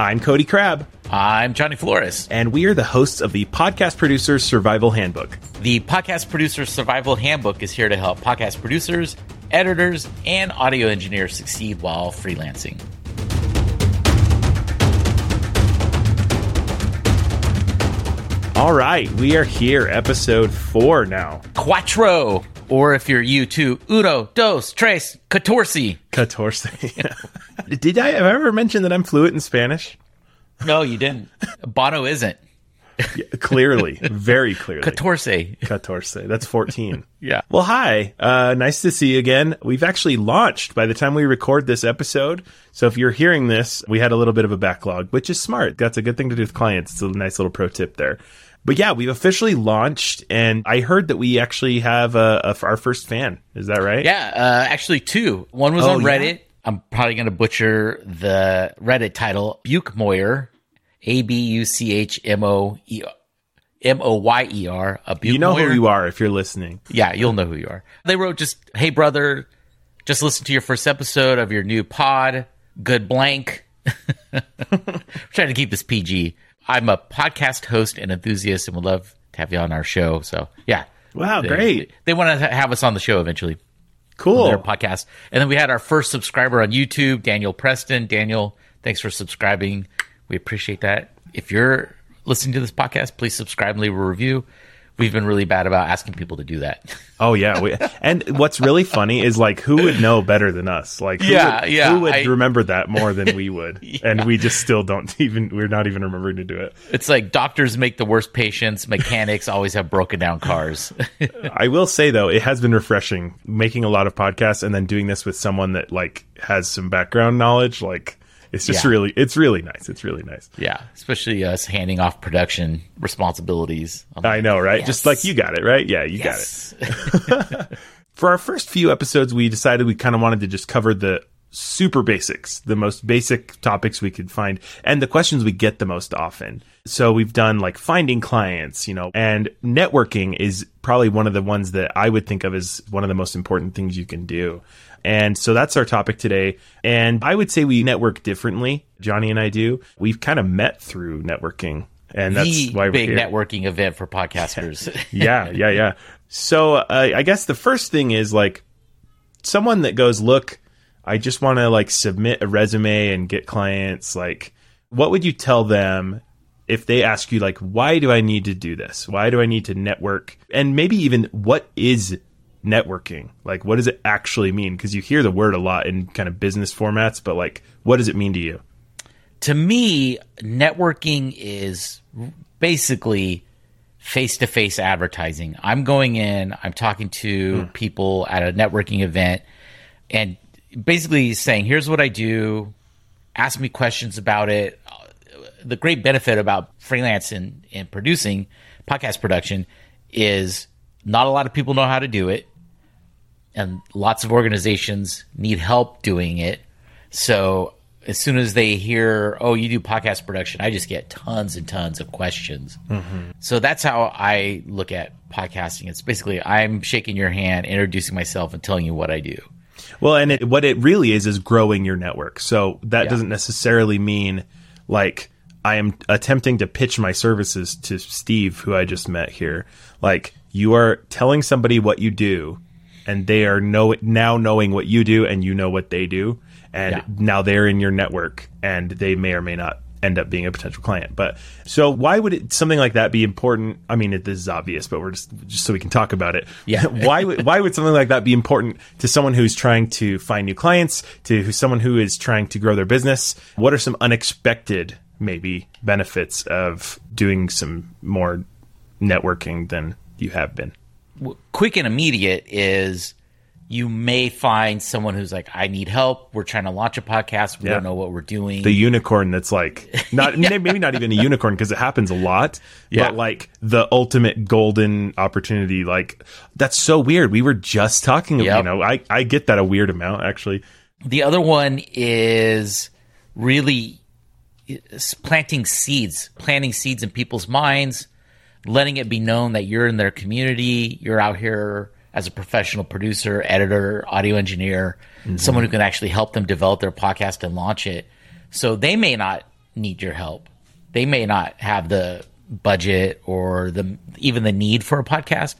I'm Cody Crabb, I'm Johnny Flores. and we are the hosts of the Podcast Producers Survival Handbook. The Podcast Producer Survival Handbook is here to help podcast producers, editors, and audio engineers succeed while freelancing. All right, we are here, episode four now. Quattro, or if you're U2, uno, dos, tres, catorce. Catorce. Did I ever mention that I'm fluent in Spanish? No, you didn't. Bono isn't. Yeah, clearly, very clearly. Catorce. Catorce. That's 14. Yeah. Well, hi. Uh, nice to see you again. We've actually launched by the time we record this episode. So if you're hearing this, we had a little bit of a backlog, which is smart. That's a good thing to do with clients. It's a nice little pro tip there. But yeah, we've officially launched, and I heard that we actually have a, a, our first fan. Is that right? Yeah, uh, actually two. One was Oh, on yeah? Reddit. I'm probably going to butcher the Reddit title. Buchmoyer, A B U C H M O E M O Y E R. A Buke, You know who you are if you're listening. Yeah, you'll know who you are. They wrote just, "Hey brother, just listen to your first episode of your new pod. Good blank." trying to keep this PG. I'm a podcast host and enthusiast, and would love to have you on our show. So yeah, Wow, They- great. They, want to have us on the show eventually Cool. their podcast. And then we had our first subscriber on YouTube, Daniel Preston. Daniel, thanks for subscribing. We appreciate that. If you're listening to this podcast, please subscribe and leave a review. We've been really bad about asking people to do that. Oh yeah, we, and what's really funny is like who would know better than us? Like who Yeah, would, yeah, who would I- remember that more than we would? And we just still don't even we're not even remembering to do it. It's like doctors make the worst patients, mechanics always have broken down cars. I will say though, it has been refreshing making a lot of podcasts and then doing this with someone that like has some background knowledge. Like it's just Yeah. really it's really nice. It's really nice. yeah, especially us handing off production responsibilities. Like, I know, right? Yes. Just like you got it, right? Yeah, you got it. For our first few episodes, we decided we kind of wanted to just cover the super basics, the most basic topics we could find, and the questions we get the most often. So we've done like finding clients, you know, and networking is probably one of the ones that I would think of as one of the most important things you can do. And so that's our topic today. And I would say we network differently. Johnny and I do. We've kind of met through networking. And that's the why we're big here networking event for podcasters. yeah, yeah, yeah. So uh, I guess the first thing is like someone that goes, look, I just want to like submit a resume and get clients. Like, what would you tell them if they ask you like, why do I need to do this? Why do I need to network? And maybe even what is networking? Like, what does it actually mean? Because you hear the word a lot in kind of business formats, but like, what does it mean to you? to me, networking is basically face to face advertising. I'm going in, I'm talking to hmm. people at a networking event, and basically saying, here's what I do, ask me questions about it. The great benefit about freelance and, and producing podcast production is not a lot of people know how to do it, and lots of organizations need help doing it. So as soon as they hear, oh, you do podcast production, I just get tons and tons of questions. Mm-hmm. So that's how I look at podcasting. It's basically I'm shaking your hand, introducing myself, and telling you what I do. Well, and it, what it really is is growing your network. So that Yeah. doesn't necessarily mean like I am attempting to pitch my services to Steve, who I just met here. Like you are telling somebody what you do, and they are know now knowing what you do, and you know what they do, and Yeah. now they're in your network, and they may or may not end up being a potential client. But so why would it, something like that be important? I mean, it, this is obvious, but we're just just so we can talk about it. Yeah. why would why would something like that be important to someone who's trying to find new clients, to who- someone who is trying to grow their business? What are some unexpected maybe benefits of doing some more networking than you have been? W- quick and immediate is you may find someone who's like, I need help. We're trying to launch a podcast. We Yeah. don't know what we're doing. The unicorn that's like not maybe not even a unicorn because it happens a lot, Yeah. but like the ultimate golden opportunity. Like that's so weird. We were just talking. About you know, I I get that a weird amount actually. The other one is really uh, planting seeds, planting seeds in people's minds, letting it be known that you're in their community, you're out here as a professional producer, editor, audio engineer, someone who can actually help them develop their podcast and launch it. So they may not need your help. They may not have the budget or the even the need for a podcast,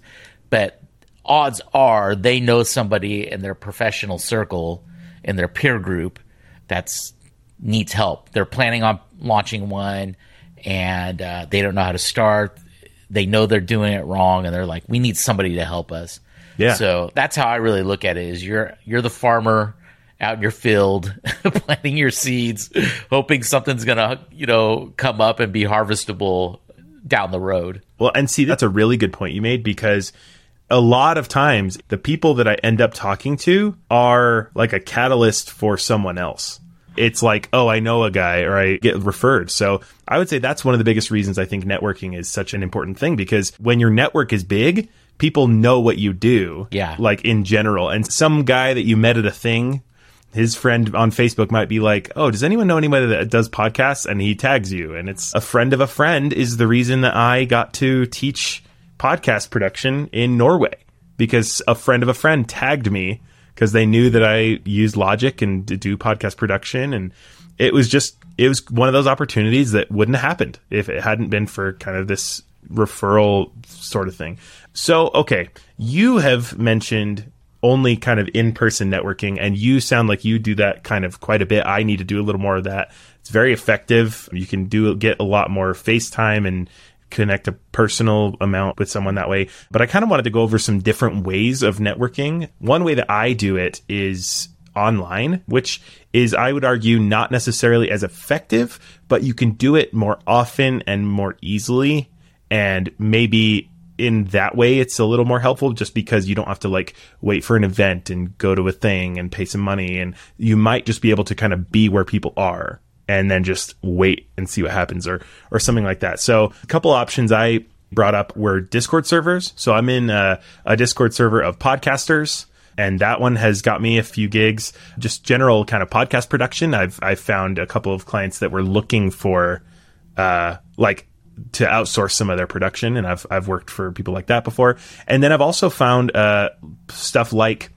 but odds are they know somebody in their professional circle in their peer group that's needs help. They're planning on launching one and uh, they don't know how to start. They know they're doing it wrong and they're like, we need somebody to help us. Yeah. So that's how I really look at it is you're you're the farmer out in your field planting your seeds, hoping something's gonna, you know, come up and be harvestable down the road. Well, and see, that's a really good point you made because a lot of times the people that I end up talking to are like a catalyst for someone else. It's like, oh, I know a guy or I get referred. So I would say that's one of the biggest reasons I think networking is such an important thing because when your network is big, people know what you do. Yeah. Like in general. And some guy that you met at a thing his friend on Facebook might be like, "Oh, does anyone know anybody that does podcasts?" And he tags you, and it's a friend of a friend is the reason that I got to teach podcast production in Norway because a friend of a friend tagged me because they knew that I use Logic and to do podcast production, and it was just it was one of those opportunities that wouldn't have happened if it hadn't been for kind of this referral sort of thing. So, okay, you have mentioned only kind of in person networking, and you sound like you do that kind of quite a bit. I need to do a little more of that. It's very effective. You can do get a lot more FaceTime and connect a personal amount with someone that way. But I kind of wanted to go over some different ways of networking. One way that I do it is online, which is, I would argue, not necessarily as effective, but you can do it more often and more easily. And maybe in that way it's a little more helpful just because you don't have to like wait for an event and go to a thing and pay some money and you might just be able to kind of be where people are and then just wait and see what happens or or something like that. So a couple options I brought up were Discord servers. So I'm in a, a Discord server of podcasters and that one has got me a few gigs. Just general kind of podcast production. I've I've found a couple of clients that were looking for uh like to outsource some of their production, and I've I've worked for people like that before. And then I've also found uh, stuff like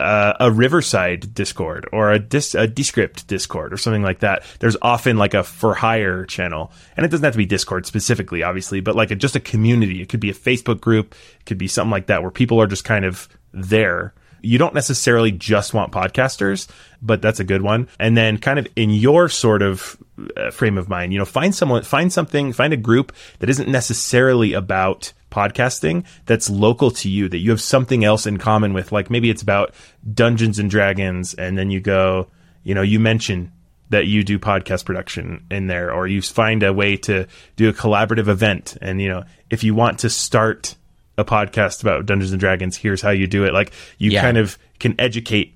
uh, a Riverside Discord or a, dis- a Descript Discord or something like that. There's often like a for hire channel, and it doesn't have to be Discord specifically, obviously, but like a, just a community. It could be a Facebook group, it could be something like that where people are just kind of there you don't necessarily just want podcasters, but that's a good one. And then kind of in your sort of uh, frame of mind, you know, find someone, find something, find a group that isn't necessarily about podcasting that's local to you, that you have something else in common with. Like maybe it's about Dungeons and Dragons, and then you go, you know, you mention that you do podcast production in there, or you find a way to do a collaborative event. And, you know, if you want to start a podcast about Dungeons and Dragons. Here's how you do it. Like you yeah. kind of can educate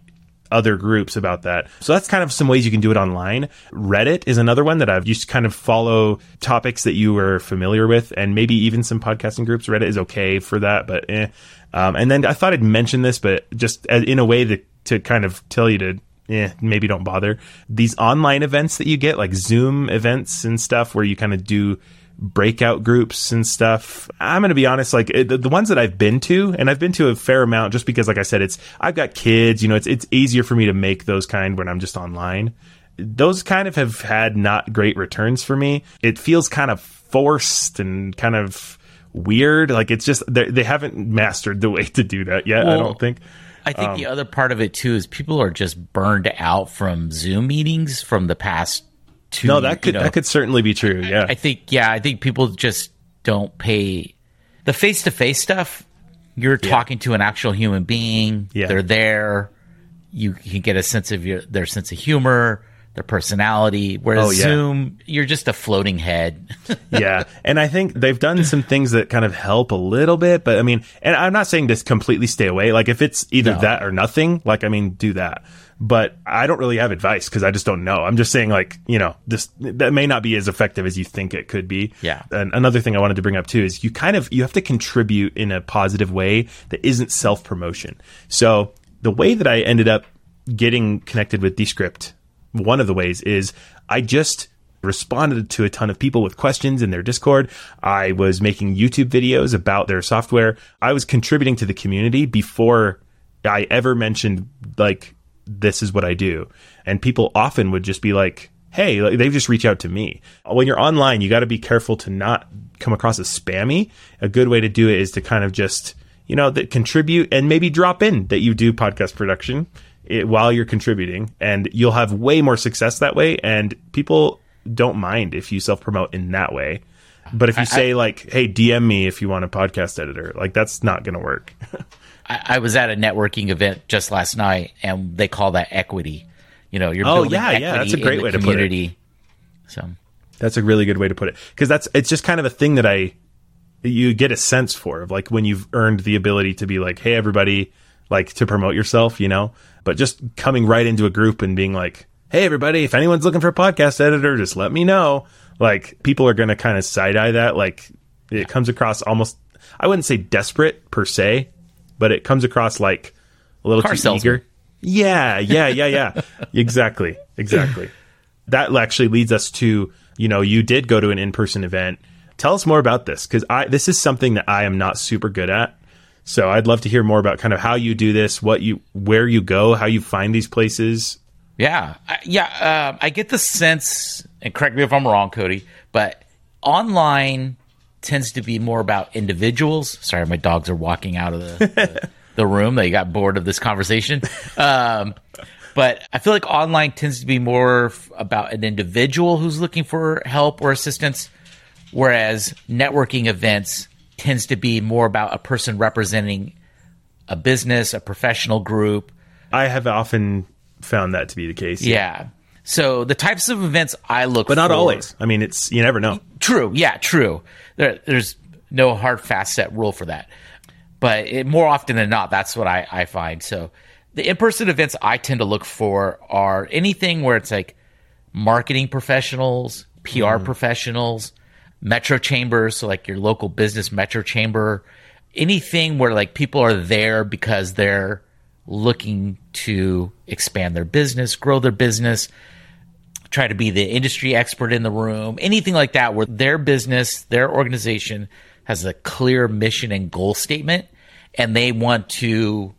other groups about that. So that's kind of some ways you can do it online. Reddit is another one that I've used to kind of follow topics that you were familiar with and maybe even some podcasting groups. Reddit is okay for that, but eh. Um, and then I thought I'd mention this, but just in a way that to kind of tell you to yeah, maybe don't bother. These online events that you get, like Zoom events and stuff, where you kind of do breakout groups and stuff. I'm going to be honest, like the, the, ones that I've been to, and I've been to a fair amount just because, like I said, it's, I've got kids, you know, it's, it's easier for me to make those kind when I'm just online. Those kind of have had not great returns for me. It feels kind of forced and kind of weird. Like it's just, they haven't mastered the way to do that yet, well, I don't think. I think um, the other part of it too is people are just burned out from Zoom meetings from the past to no that could you know, that could certainly be true yeah I, I think yeah i think people just don't pay the face-to-face stuff you're yeah. talking to an actual human being yeah. they're there you can get a sense of your, their sense of humor their personality whereas oh, yeah. zoom you're just a floating head yeah and i think they've done some things that kind of help a little bit but i mean and i'm not saying to completely stay away like if it's either no. that or nothing like i mean do that but I don't really have advice because I just don't know. I'm just saying, like, you know, this that may not be as effective as you think it could be. Yeah. And another thing I wanted to bring up too is you kind of you have to contribute in a positive way that isn't self promotion. So the way that I ended up getting connected with Descript, one of the ways is I just responded to a ton of people with questions in their Discord. I was making YouTube videos about their software. I was contributing to the community before I ever mentioned like this is what I do. And people often would just be like, hey, like, they just reach out to me. When you're online, you got to be careful to not come across as spammy. A good way to do it is to kind of just, you know, that contribute and maybe drop in that you do podcast production it, while you're contributing and you'll have way more success that way. And people don't mind if you self promote in that way. But if you I- say like, "Hey, DM me if you want a podcast editor," like that's not going to work. I, I was at a networking event just last night, and they call that equity. You know, you're Oh, building yeah, equity yeah, that's a in great the way to put it. community. So That's a really good way to put it because that's it's just kind of a thing that I you get a sense for of like when you've earned the ability to be like, hey, everybody, like to promote yourself, you know. But just coming right into a group and being like, hey, everybody, if anyone's looking for a podcast editor, just let me know. Like people are going to kind of side eye that. Like it comes across almost, I wouldn't say desperate per se, but it comes across like a little Car too salesman. eager. Yeah, yeah, yeah, yeah. exactly, exactly. That actually leads us to you know you did go to an in-person event. Tell us more about this because I this is something that I am not super good at. So I'd love to hear more about kind of how you do this, what you where you go, how you find these places. Yeah, I, yeah. Uh, I get the sense, and correct me if I'm wrong, Cody, but online tends to be more about individuals. Sorry, my dogs are walking out of the the, the room. They got bored of this conversation. Um, but I feel like online tends to be more f- about an individual who's looking for help or assistance, whereas networking events tends to be more about a person representing a business, a professional group, I have often found that to be the case. yeah. So the types of events I look for But not for, always. I mean, it's you never know. True. Yeah, true. There, there's no hard, fast, set rule for that. But it, more often than not, that's what I, I find. So the in person events I tend to look for are anything where it's like marketing professionals, PR mm-hmm. professionals, metro chambers, so like your local business metro chamber, anything where like people are there because they're looking to expand their business, grow their business, try to be the industry expert in the room, anything like that, where their business, their organization has a clear mission and goal statement, and they want to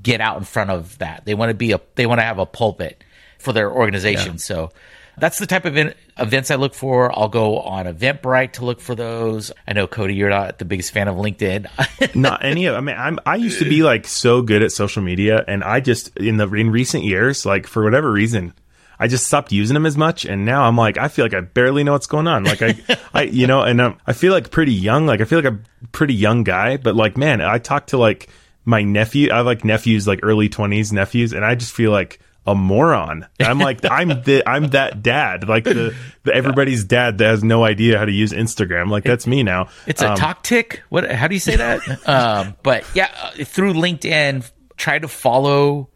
get out in front of that. They want to be a, they want to have a pulpit for their organization. So that's the type of in, events I look for. I'll go on Eventbrite to look for those. I know Cody, you're not the biggest fan of LinkedIn. not any of I mean I'm I used to be like so good at social media and I just in the in recent years like for whatever reason I just stopped using them as much and now I'm like I feel like I barely know what's going on like I I you know and um, I feel like pretty young like I feel like a pretty young guy but like man I talk to like my nephew I have like nephews like early 20s nephews and I just feel like a moron. I'm like I'm the I'm that dad, like the, the everybody's dad that has no idea how to use Instagram. Like that's me now. It's a Um, talk tick. What? How do you say that? um, but yeah, uh, through LinkedIn, try to follow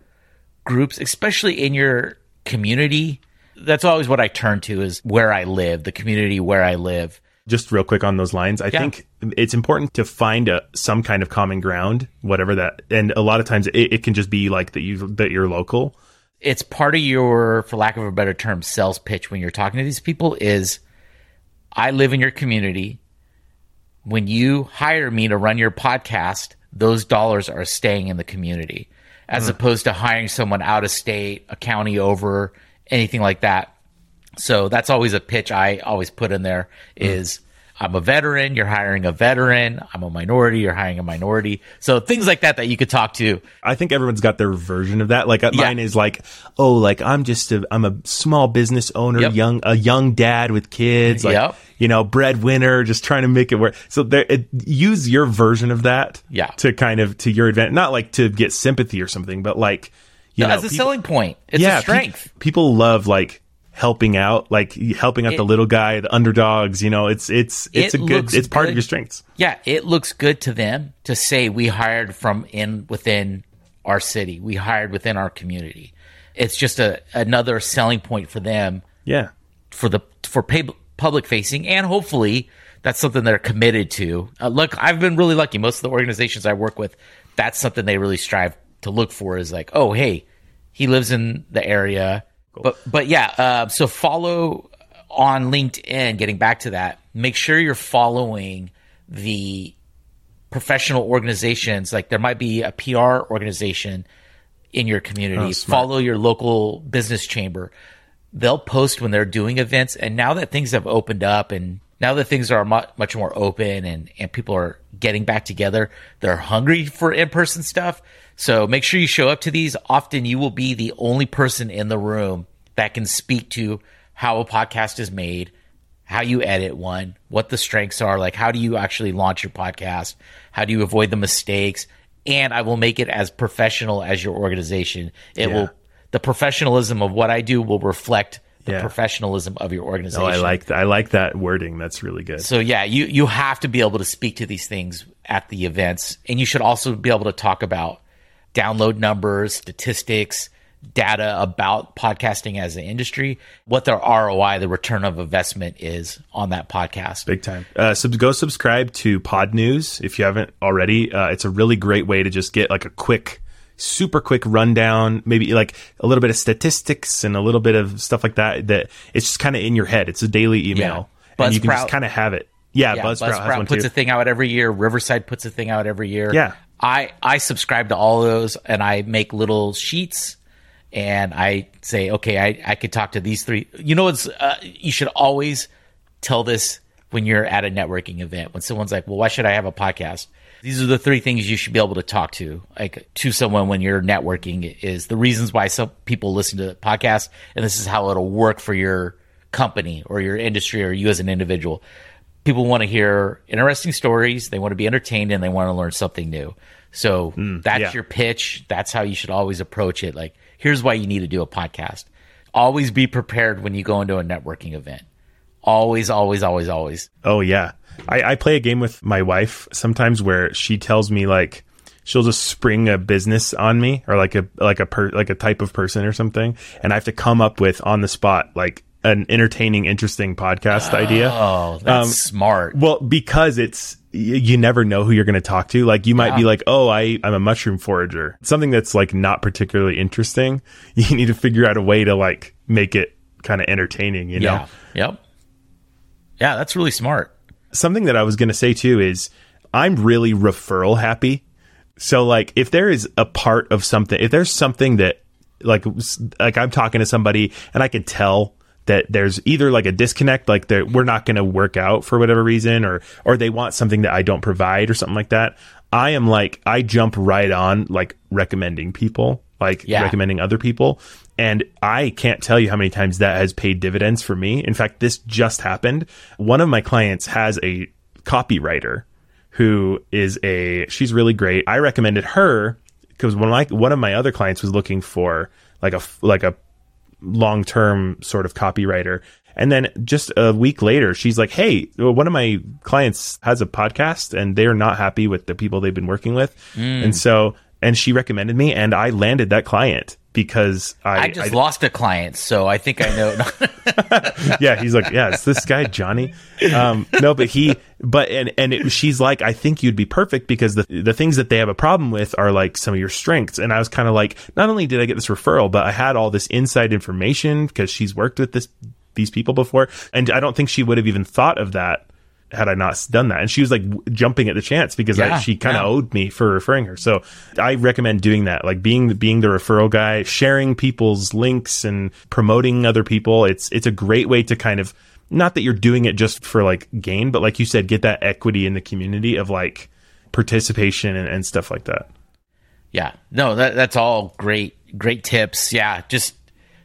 groups, especially in your community. That's always what I turn to is where I live, the community where I live. just real quick on those lines, I Yeah. think it's important to find a, some kind of common ground, whatever that. And a lot of times, it, it can just be like that you that you're local. It's part of your, for lack of a better term, sales pitch when you're talking to these people. Is I live in your community. When you hire me to run your podcast, those dollars are staying in the community, as mm. opposed to hiring someone out of state, a county over, anything like that. So that's always a pitch I always put in there mm. is I'm a veteran, you're hiring a veteran, I'm a minority, you're hiring a minority. So things like that that you could talk to. I think everyone's got their version of that. Like uh, mine is like, oh, like I'm just a I'm a small business owner, Yep. young a young dad with kids, like Yep. you know, breadwinner, just trying to make it work. So there, it, use your version of that, Yeah. to kind of to your advantage, not like to get sympathy or something, but like you know, as a people- selling point. It's a pe- strength. people love like helping out, like helping out It- the little guy, the underdogs. You know, it's it's it's It a good. It's part of your strengths. Yeah, it looks good to them to say we hired from in within our city. We hired within our community. It's just a another selling point for them Yeah, for the for pay, public facing and hopefully that's something they're committed to. Uh, look, I've been really lucky. Most of the organizations I work with, that's something they really strive to look for is like, oh, hey, he lives in the area. But but yeah, uh, so follow on LinkedIn. Getting back to that, make sure you're following the professional organizations. Like there might be a PR organization in your community. Oh. Follow your local business chamber they'll post when they're doing events. And now that things have opened up and now that things are much more open and, and people are getting back together, they're hungry for in person stuff. So make sure you show up to these. Often you will be the only person in the room that can speak to how a podcast is made, how you edit one, what the strengths are, like how do you actually launch your podcast, how do you avoid the mistakes, and I will make it as professional as your organization. It Yeah. will the professionalism of what I do will reflect the Yeah. professionalism of your organization. Oh, I like th- I like that wording. That's really good. So yeah, you you have to be able to speak to these things at the events, and you should also be able to talk about download numbers, statistics, data about podcasting as an industry, what their ROI, the return of investment is on that podcast. Big time. Uh, sub- go subscribe to Podnews if you haven't already. Uh, it's a really great way to just get like a quick, super quick rundown, maybe like a little bit of statistics and a little bit of stuff like that. That it's just kind of in your head. It's a daily email, Yeah. and you can just kind of have it. Yeah, Yeah, Buzzsprout, has Buzzsprout one puts too. a thing out every year. Riverside puts a thing out every year. Yeah. I I subscribe to all those, and I make little sheets, and I say, okay, I I could talk to these three. You know, it's uh, you should always tell this when you're at a networking event. When someone's like, well, why should I have a podcast? These are the three things you should be able to talk to, like to someone when you're networking. Is the reasons why some people listen to podcasts, and this is how it'll work for your company or your industry or you as an individual people want to hear interesting stories, they want to be entertained, and they want to learn something new. So mm, that's yeah. your pitch. That's how you should always approach it. Like, here's why you need to do a podcast. Always be prepared when you go into a networking event. Always, always, always, always. Oh yeah, I, I play a game with my wife sometimes where she tells me like she'll just spring a business on me or like a like a per, like a type of person or something, and I have to come up with on the spot like an entertaining, interesting podcast idea. Oh, that's Um, smart. Well, because it's you never know who you're going to talk to. Like you might be like, "Oh, I I'm a mushroom forager." Something that's like not particularly interesting. You need to figure out a way to like make it kind of entertaining. You know. Yeah. Yep. Yeah, that's really smart. something that I was going to say too is I'm really referral happy. So like if there is a part of something, if there's something that like like I'm talking to somebody and I can tell that there's either like a disconnect, like that we're not going to work out for whatever reason, or or they want something that I don't provide or something like that. I am like I jump right on like recommending people, like Yeah. recommending other people. And I can't tell you how many times that has paid dividends for me. In fact, this just happened. One of my clients has a copywriter who is a she's really great. I recommended her because one of my one of my other clients was looking for like a like a long term sort of copywriter. And then just a week later, she's like, Hey, one of my clients has a podcast and they're not happy with the people they've been working with. Mm. And so, and she recommended me and I landed that client because I, I just lost a client, so I think I know. yeah, he's like, yeah, it's this guy Johnny. Um, no, but he, but and and it, she's like, I think you'd be perfect because the the things that they have a problem with are like some of your strengths. And I was kind of like, not only did I get this referral, but I had all this inside information because she's worked with this these people before, and I don't think she would have even thought of that had I not done that. And she was like w- jumping at the chance because I, she kind of yeah. owed me for referring her. So I recommend doing that, like being the, being the referral guy, sharing people's links and promoting other people. It's it's a great way to kind of not that you're doing it just for like gain, but like you said, get that equity in the community of like participation and, and stuff like that. Yeah, no, that, that's all great, great tips. Yeah, just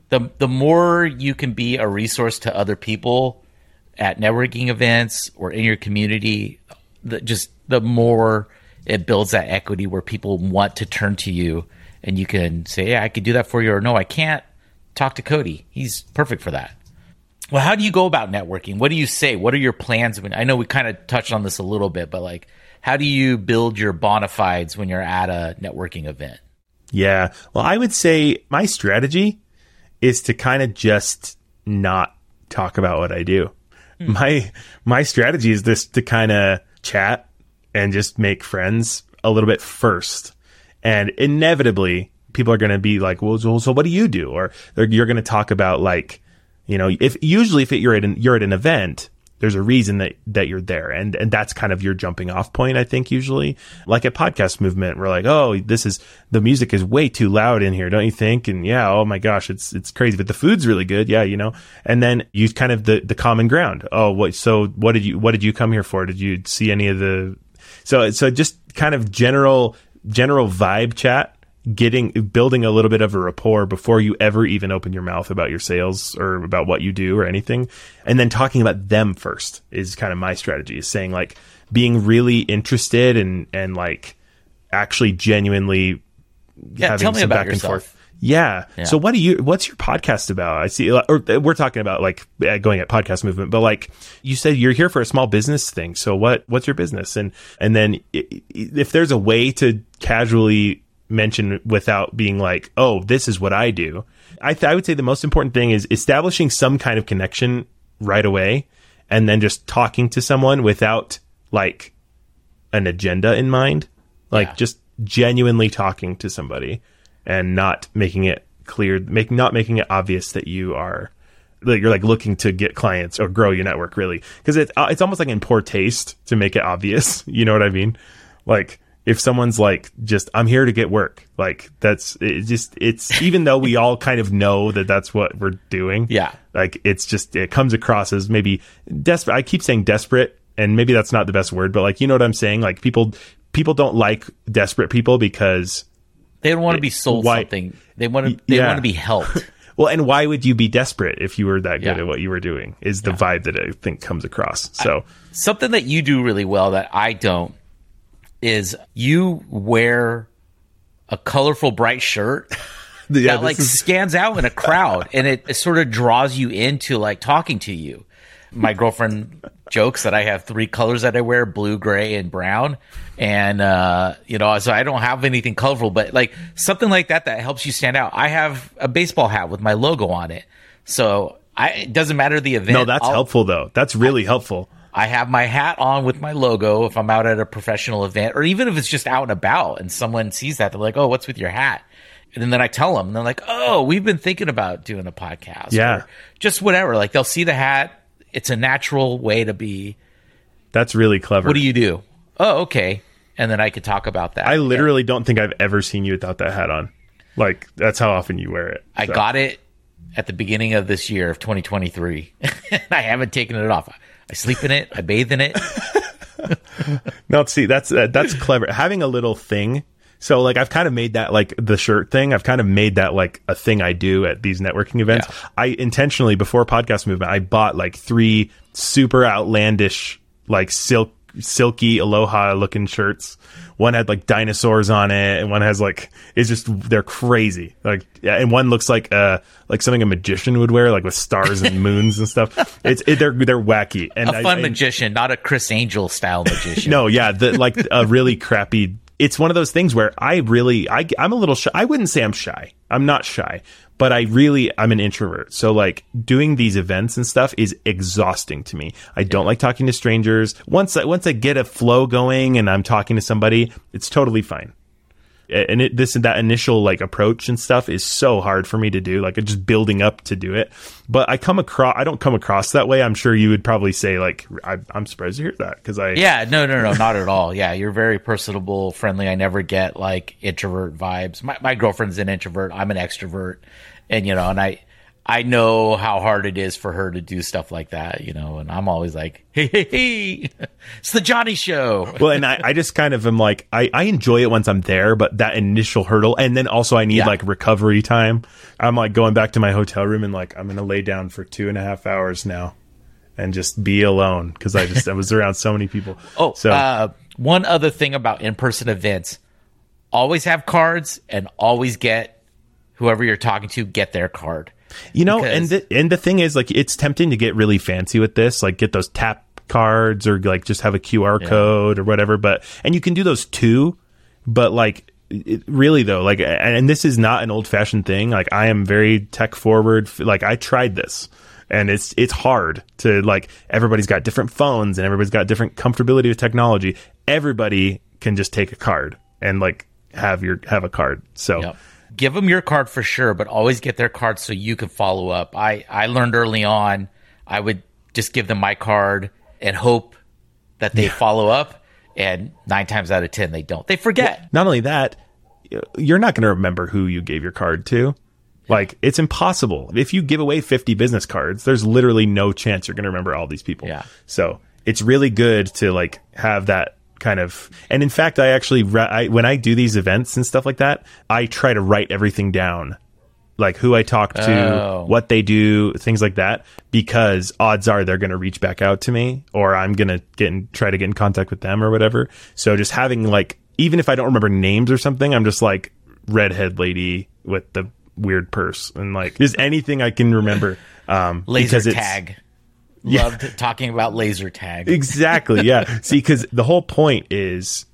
the the more you can be a resource to other people at networking events or in your community, the, just the more it builds that equity where people want to turn to you, and you can say, "Yeah, I could do that for you," or "No, I can't." Talk to Cody; he's perfect for that. Well, how do you go about networking? What do you say? What are your plans? When I know we kind of touched on this a little bit, but like, how do you build your bona fides when you're at a networking event? Yeah. Well, I would say my strategy is to kind of just not talk about what I do. Hmm. My my strategy is just to kind of chat and just make friends a little bit first. And inevitably people are going to be like, "Well, so, so what do you do?" or you're going to talk about like, you know, if usually if it, you're at an, you're at an event, there's a reason that that you're there. And and that's kind of your jumping off point i think usually. Like at podcast movement we're like oh this is the music is way too loud in here don't you think? And yeah oh my gosh it's it's crazy but the food's really good. Yeah you know. And then you kind of the the common ground. Oh what so what did you what did you come here for? Did you see any of the so so just kind of general general vibe chat getting building a little bit of a rapport before you ever even open your mouth about your sales or about what you do or anything and then talking about them first is kind of my strategy is saying like being really interested and and like actually genuinely yeah, having tell me some about back yourself. and forth yeah. yeah. So what do you, what's your podcast about? I see, or uh, we're talking about like uh, going at podcast movement, but like you said, you're here for a small business thing. So what, what's your business? And, and then if there's a way to casually mention without being like, oh, this is what I do. I, th- I would say the most important thing is establishing some kind of connection right away and then just talking to someone without like an agenda in mind. Like yeah. just genuinely talking to somebody and not making it clear, make, not making it obvious that you are that you're like looking to get clients or grow your network really because it's uh, it's almost like in poor taste to make it obvious you know what i mean like if someone's like just i'm here to get work like that's it just it's even though we all kind of know that that's what we're doing yeah like it's just it comes across as maybe desperate i keep saying desperate and maybe that's not the best word but like you know what i'm saying like people people don't like desperate people because they don't want to be sold why, something they want to they yeah. want to be helped well and why would you be desperate if you were that good yeah. at what you were doing is the yeah. vibe that i think comes across so I, something that you do really well that i don't is you wear a colorful, bright shirt yeah, that like is... stands out in a crowd, and it, it sort of draws you into like talking to you. My girlfriend jokes that I have three colors that I wear: blue, gray, and brown. And uh, you know, so I don't have anything colorful, but like something like that that helps you stand out. I have a baseball hat with my logo on it, so I, it doesn't matter the event. No, that's I'll, helpful though. That's really I, helpful. I have my hat on with my logo if I'm out at a professional event, or even if it's just out and about and someone sees that, they're like, "Oh, what's with your hat?" And then I tell them, and they're like, "Oh, we've been thinking about doing a podcast." Yeah, just whatever. Like they'll see the hat. It's a natural way to be. That's really clever. What do you do? Oh, okay. And then I could talk about that. I literally yeah. don't think I've ever seen you without that hat on. Like that's how often you wear it. I got it at the beginning of this year of 2023. I haven't taken it off. I sleep in it. I bathe in it. no, see, that's uh, that's clever. Having a little thing. So like I've kind of made that like the shirt thing. I've kind of made that like a thing I do at these networking events. Yeah. I intentionally before podcast movement, I bought like three super outlandish like silk silky aloha looking shirts. One had like dinosaurs on it, and one has like it's just they're crazy. Like yeah, and one looks like uh like something a magician would wear, like with stars and moons and stuff. It's it, they're they're wacky and a fun I, magician, not a Criss Angel style magician. no, yeah, the, like a really crappy. It's one of those things where I really I I'm a little shy. I wouldn't say I'm shy. I'm not shy, but I really I'm an introvert. So like doing these events and stuff is exhausting to me. I don't like talking to strangers. Once I, once I get a flow going and I'm talking to somebody, it's totally fine and it, this that initial like approach and stuff is so hard for me to do like just building up to do it. But i come across i don't come across that way. I'm sure you would probably say like I, am surprised to hear that because i yeah no no no not at all. Yeah you're very personable friendly. I never get like introvert vibes. My, my girlfriend's an introvert. I'm an extrovert. And you know and i I know how hard it is for her to do stuff like that, you know, and I'm always like, hey, hey, hey, it's the Johnny show. well, and I, I just kind of am like, I, I enjoy it once I'm there, but that initial hurdle, and then also I need yeah. like recovery time. I'm like going back to my hotel room and like, I'm going to lay down for two and a half hours now and just be alone because I just, I was around so many people. Oh, so uh, one other thing about in person events always have cards and always get whoever you're talking to get their card you know, because... and the, and the thing is, like, it's tempting to get really fancy with this, like get those tap cards or like just have a QR yeah. code or whatever. But and you can do those too, but like it, really though, like, and this is not an old fashioned thing. Like, I am very tech forward. Like, I tried this and it's it's hard to like everybody's got different phones and everybody's got different comfortability with technology. Everybody can just take a card and like have your have a card. So yep give them your card for sure, but always get their card so you can follow up. I, I learned early on, I would just give them my card and hope that they follow up. And nine times out of 10, they don't. They forget. Not only that, you're not going to remember who you gave your card to. Like it's impossible. If you give away 50 business cards, there's literally no chance you're going to remember all these people. Yeah. So it's really good to like have that kind of, and in fact, I actually, I, when I do these events and stuff like that, I try to write everything down like who I talk to, Oh. what they do, things like that, because odds are they're going to reach back out to me or I'm going to get in, try to get in contact with them or whatever. So just having like, even if I don't remember names or something, I'm just like redhead lady with the weird purse and like just anything I can remember. Um, Laser tag. Loved talking about laser tag. exactly yeah see because the whole point is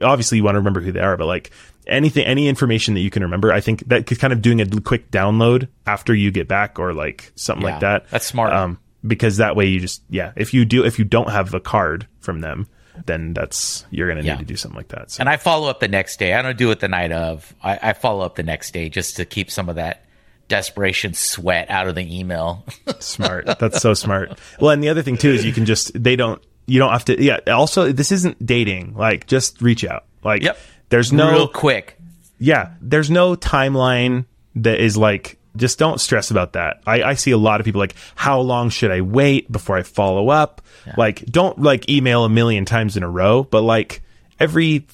obviously you want to remember who they are but like anything any information that you can remember i think that could kind of doing a quick download after you get back or like something Yeah, like that that's smart. um because that way you just yeah if you do if you don't have a card from them then that's you're gonna Yeah. need to do something like that so And I follow up the next day. I don't do it the night of. I, I follow up the next day just to keep some of that desperation sweat out of the email. smart that's so smart well and the other thing too is you can just they don't you don't have to yeah also this isn't dating like just reach out like Yep. There's no Real quick. yeah, there's no timeline that is like, just don't stress about that. I, I see a lot of people like, how long should I wait before I follow up? Like, don't like email a million times in a row, but like every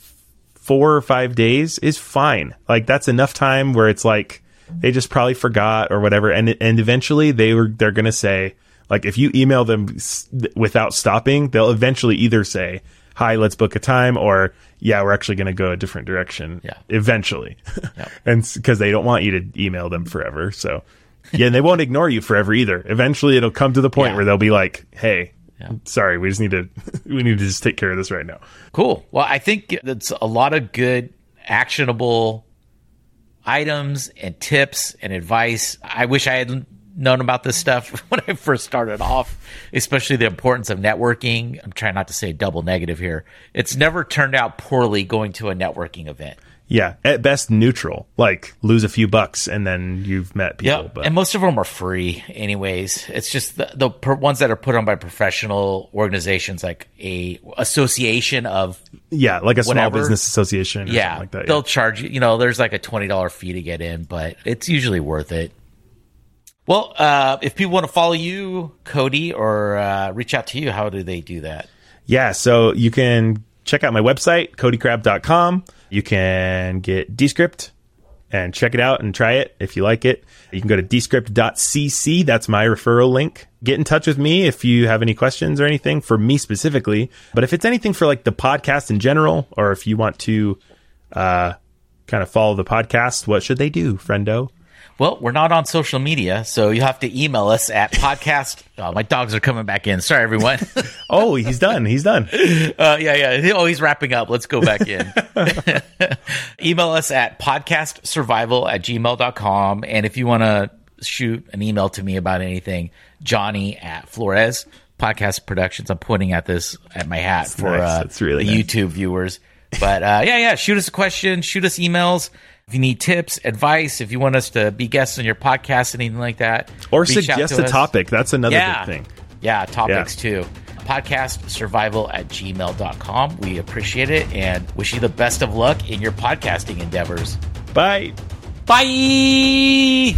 four or five days is fine. Like, that's enough time where it's like, they just probably forgot or whatever. And, and eventually they were, they're going to say, like, if you email them s- without stopping, they'll eventually either say, hi, let's book a time or, yeah, we're actually going to go a different direction Yeah. eventually. Yep. and because they don't want you to email them forever. So, yeah, and they won't ignore you forever either. Eventually it'll come to the point Yeah. where they'll be like, hey, Yeah. sorry, we just need to, we need to just take care of this right now. Cool. Well, I think that's a lot of good, actionable items and tips and advice. I wish I had known about this stuff when I first started off, especially the importance of networking. I'm trying not to say double negative here. It's never turned out poorly going to a networking event. Yeah. At best neutral, like lose a few bucks and then you've met people. Yeah, But and most of them are free, anyways. It's just the, the per, ones that are put on by professional organizations, like a association of yeah, like a small business association or yeah, something like that. they'll charge you. You know, there's like a twenty dollar fee to get in, but it's usually worth it. Well, uh, if people want to follow you, Cody, or uh, reach out to you, how do they do that? Yeah, so you can check out my website, codycrabb.com. You can get Descript and check it out and try it if you like it. You can go to descript.cc. That's my referral link. Get in touch with me if you have any questions or anything for me specifically. But if it's anything for like the podcast in general, or if you want to uh, kind of follow the podcast, what should they do, friendo? Well, we're not on social media, so you have to email us at podcast. Oh, my dogs are coming back in. Sorry, everyone. Oh, he's done. He's done. Uh, yeah, yeah. Oh, he's wrapping up. Let's go back in. email us at podcastsurvival at gmail.com. And if you want to shoot an email to me about anything, Johnny at Flores Podcast Productions. I'm pointing at this at my hat for nice. uh, really the nice. YouTube viewers. But uh, yeah, yeah. Shoot us a question. Shoot us emails. If you need tips, advice, if you want us to be guests on your podcast, anything like that, Or suggest to a us. topic. That's another Yeah. big thing. Yeah, topics too. Podcast survival at gmail.com. We appreciate it and wish you the best of luck in your podcasting endeavors. Bye. Bye.